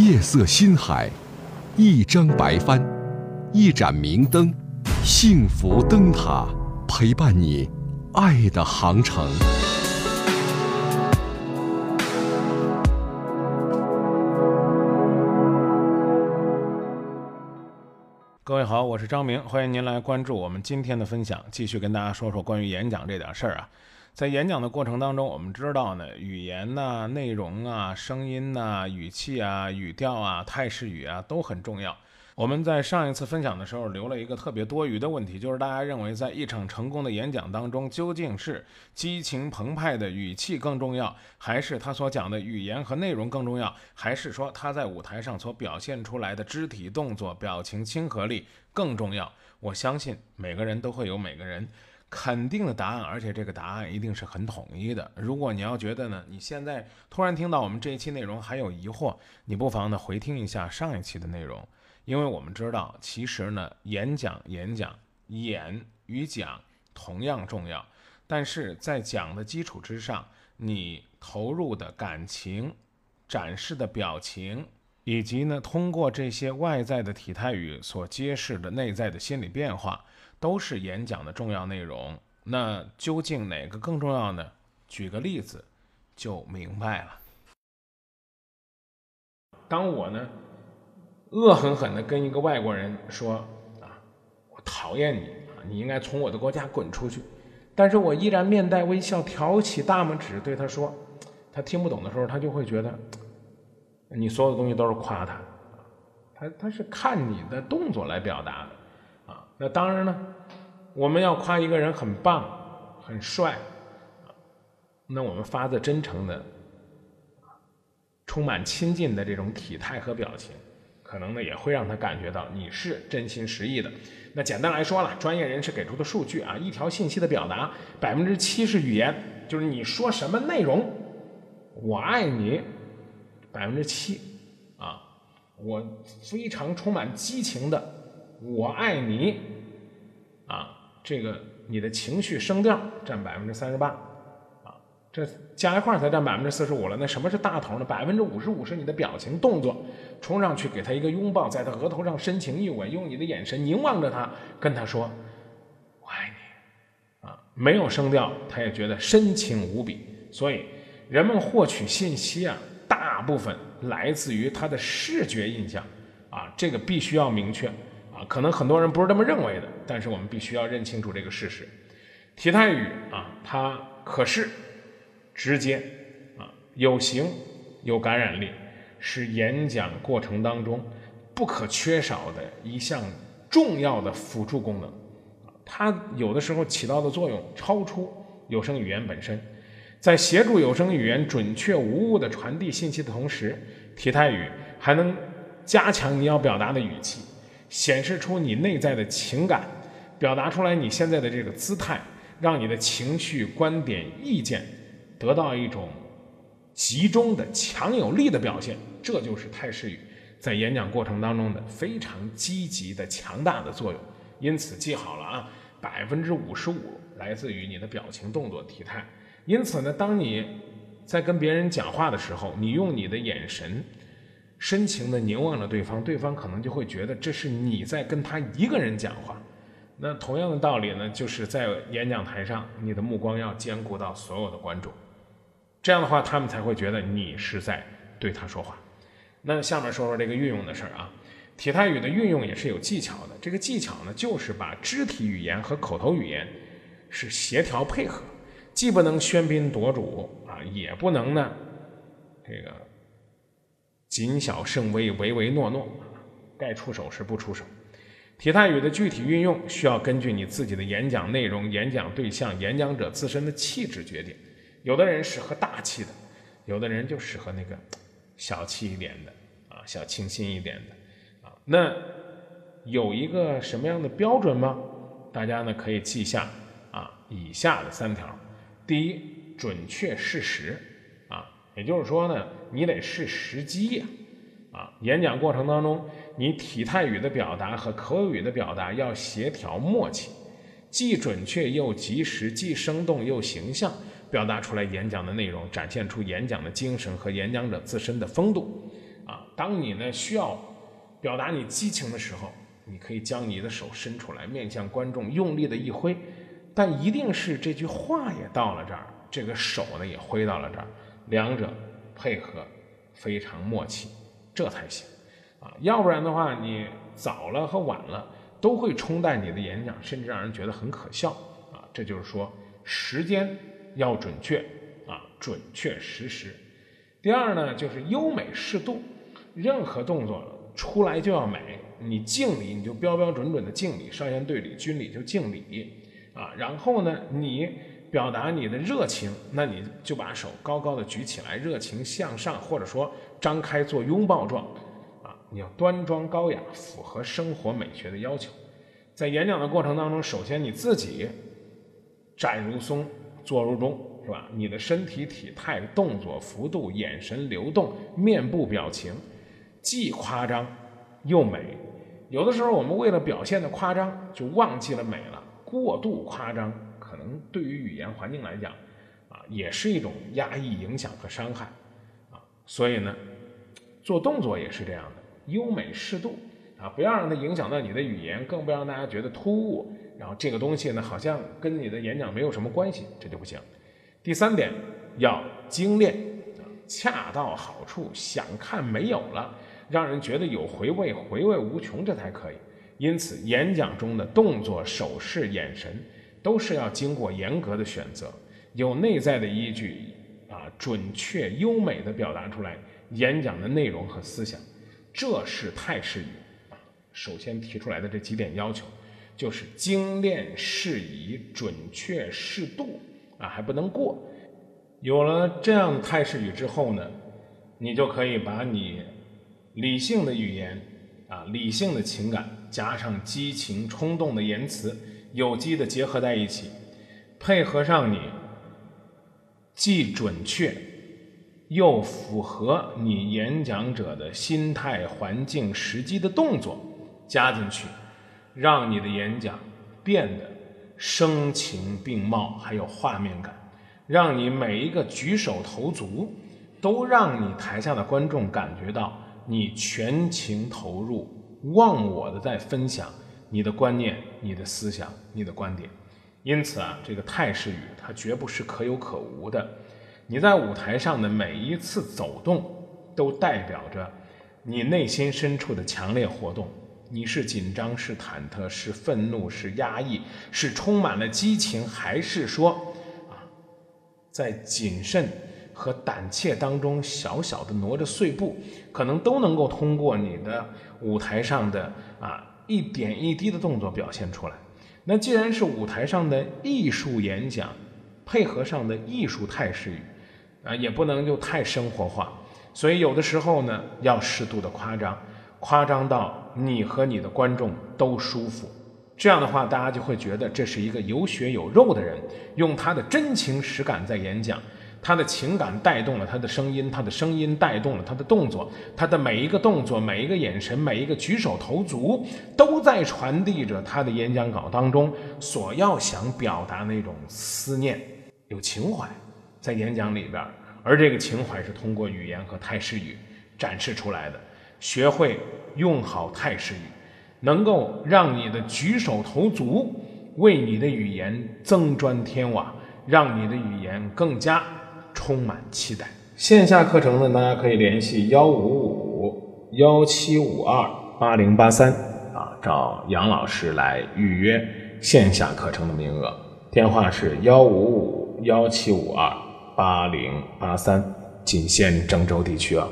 夜色心海，一张白帆，一盏明灯，幸福灯塔陪伴你爱的航程。各位好，我是张明，欢迎您来关注我们今天的分享，继续跟大家说说关于演讲这点事儿啊。在演讲的过程当中，我们知道呢，语言呐、内容啊、声音呐、语气啊、语调啊、态势语啊都很重要。我们在上一次分享的时候留了一个特别多余的问题，就是大家认为在一场成功的演讲当中，究竟是激情澎湃的语气更重要，还是他所讲的语言和内容更重要，还是说他在舞台上所表现出来的肢体动作、表情亲和力更重要？我相信每个人都会有每个人肯定的答案，而且这个答案一定是很统一的。如果你要觉得呢，你现在突然听到我们这一期内容还有疑惑，你不妨呢回听一下上一期的内容。因为我们知道，其实呢，演讲、演讲、演与讲同样重要，但是在讲的基础之上，你投入的感情、展示的表情，以及呢，通过这些外在的体态语所揭示的内在的心理变化，都是演讲的重要内容。那究竟哪个更重要呢？举个例子就明白了。当我呢？恶狠狠地跟一个外国人说：“啊，我讨厌你啊！你应该从我的国家滚出去。”但是我依然面带微笑，挑起大拇指对他说：“他听不懂的时候，他就会觉得你所有的东西都是夸他，他他是看你的动作来表达的。那当然呢，我们要夸一个人很棒、很帅，那我们发自真诚的、充满亲近的这种体态和表情。”可能呢也会让他感觉到你是真心实意的。那简单来说了，专业人士给出的数据啊，一条信息的表达，百分之七是语言，就是你说什么内容，我爱你，百分之七啊，我非常充满激情的，我爱你啊，这个你的情绪声调占百分之三十八。啊这加一块才占百分之四十五了。那什么是大头呢？百分之五十五是你的表情动作，冲上去给他一个拥抱，在他额头上深情一吻，用你的眼神凝望着他，跟他说：“我爱你。”啊，没有声调，他也觉得深情无比。所以，人们获取信息啊，大部分来自于他的视觉印象啊，这个必须要明确可能很多人不是这么认为的，但是我们必须要认清楚这个事实。体态语啊，它可是。直接，啊，有形，有感染力，是演讲过程当中不可缺少的一项重要的辅助功能。它有的时候起到的作用超出有声语言本身，在协助有声语言准确无误的传递信息的同时，体态语还能加强你要表达的语气，显示出你内在的情感，表达出来你现在的这个姿态，让你的情绪、观点、意见。得到一种集中的强有力的表现，这就是态势语在演讲过程当中的非常积极的强大的作用。因此记好了啊，百分之五十五来自于你的表情动作体态。因此呢，当你在跟别人讲话的时候，你用你的眼神深情的凝望着对方，对方可能就会觉得这是你在跟他一个人讲话。那同样的道理呢，就是在演讲台上，你的目光要兼顾到所有的观众。这样的话，他们才会觉得你是在对他说话。那下面说说这个运用的事儿啊，体态语的运用也是有技巧的。这个技巧呢，就是把肢体语言和口头语言是协调配合，既不能喧宾夺主啊，也不能呢这个谨小慎微、唯唯诺诺，该出手时不出手。体态语的具体运用需要根据你自己的演讲内容、演讲对象、演讲者自身的气质决定。有的人适合大气的，有的人就适合那个小气一点的啊，小清新一点的啊。那有一个什么样的标准吗？大家呢可以记下啊以下的三条：第一，准确事实，也就是说呢，你得是时机呀啊。演讲过程当中，你体态语的表达和口语的表达要协调默契，既准确又及时，既生动又形象。表达出来演讲的内容，展现出演讲的精神和演讲者自身的风度，啊。当你呢需要表达你激情的时候，你可以将你的手伸出来，面向观众，用力的一挥，但一定是这句话也到了这儿，这个手呢也挥到了这儿，两者配合非常默契，这才行啊！要不然的话，你早了和晚了都会冲淡你的演讲，甚至让人觉得很可笑啊！这就是说，时间要准确啊，准确实时。第二呢，就是优美适度，任何动作出来就要美。你敬礼，你就标标准准的敬礼，少先队礼，军礼就敬礼啊。然后呢，你表达你的热情，那你就把手高高的举起来，热情向上，或者说张开做拥抱状啊。你要端庄高雅，符合生活美学的要求。在演讲的过程当中，首先你自己站如松，坐如钟，是吧？你的身体体态、动作幅度、眼神流动、面部表情，既夸张又美。有的时候，我们为了表现的夸张，就忘记了美了。过度夸张，对于语言环境来讲，啊，也是一种压抑、影响和伤害，啊，所以呢，做动作也是这样的，优美适度，啊，不要让它影响到你的语言，更不要让大家觉得突兀。然后这个东西呢，好像跟你的演讲没有什么关系，这就不行。第三点，要精炼，啊恰到好处，想看没有了。让人觉得有回味，回味无穷，这才可以。因此，演讲中的动作、手势、眼神，都是要经过严格的选择，有内在的依据，啊，准确优美的表达出来演讲的内容和思想。这是泰式语啊，首先提出来的这几点要求，就是精炼适宜、准确适度啊，还不能过。有了这样的泰式语之后呢，你就可以把你。理性的语言，啊，理性的情感，加上激情冲动的言辞，有机的结合在一起，配合上你既准确又符合你演讲者的心态、环境、时机的动作加进去，让你的演讲变得声情并茂，还有画面感，让你每一个举手投足都让你台下的观众感觉到。你全情投入、忘我的在分享你的观念、你的思想、你的观点，因此啊，这个泰式语它绝不是可有可无的。你在舞台上的每一次走动，都代表着你内心深处的强烈活动。你是紧张，是忐忑，是愤怒，是压抑，是充满了激情，还是说啊，在谨慎？和胆怯当中，小小的挪着碎步，可能都能够通过你的舞台上的啊一点一滴的动作表现出来。那既然是舞台上的艺术演讲，配合上的艺术态势语，啊，也不能就太生活化。所以有的时候呢，要适度的夸张，夸张到你和你的观众都舒服。这样的话，大家就会觉得这是一个有血有肉的人，用他的真情实感在演讲。他的情感带动了他的声音，他的声音带动了他的动作，他的每一个动作、每一个眼神、每一个举手投足，都在传递着他的演讲稿当中所要想表达那种思念、有情怀，在演讲里边，而这个情怀是通过语言和泰式语展示出来的。学会用好泰式语，能够让你的举手投足为你的语言增砖添瓦，让你的语言更加。充满期待。线下课程呢，大家可以联系幺五五幺七五二八零八三啊，找杨老师来预约线下课程的名额。电话是幺五五幺七五二八零八三，仅限郑州地区啊。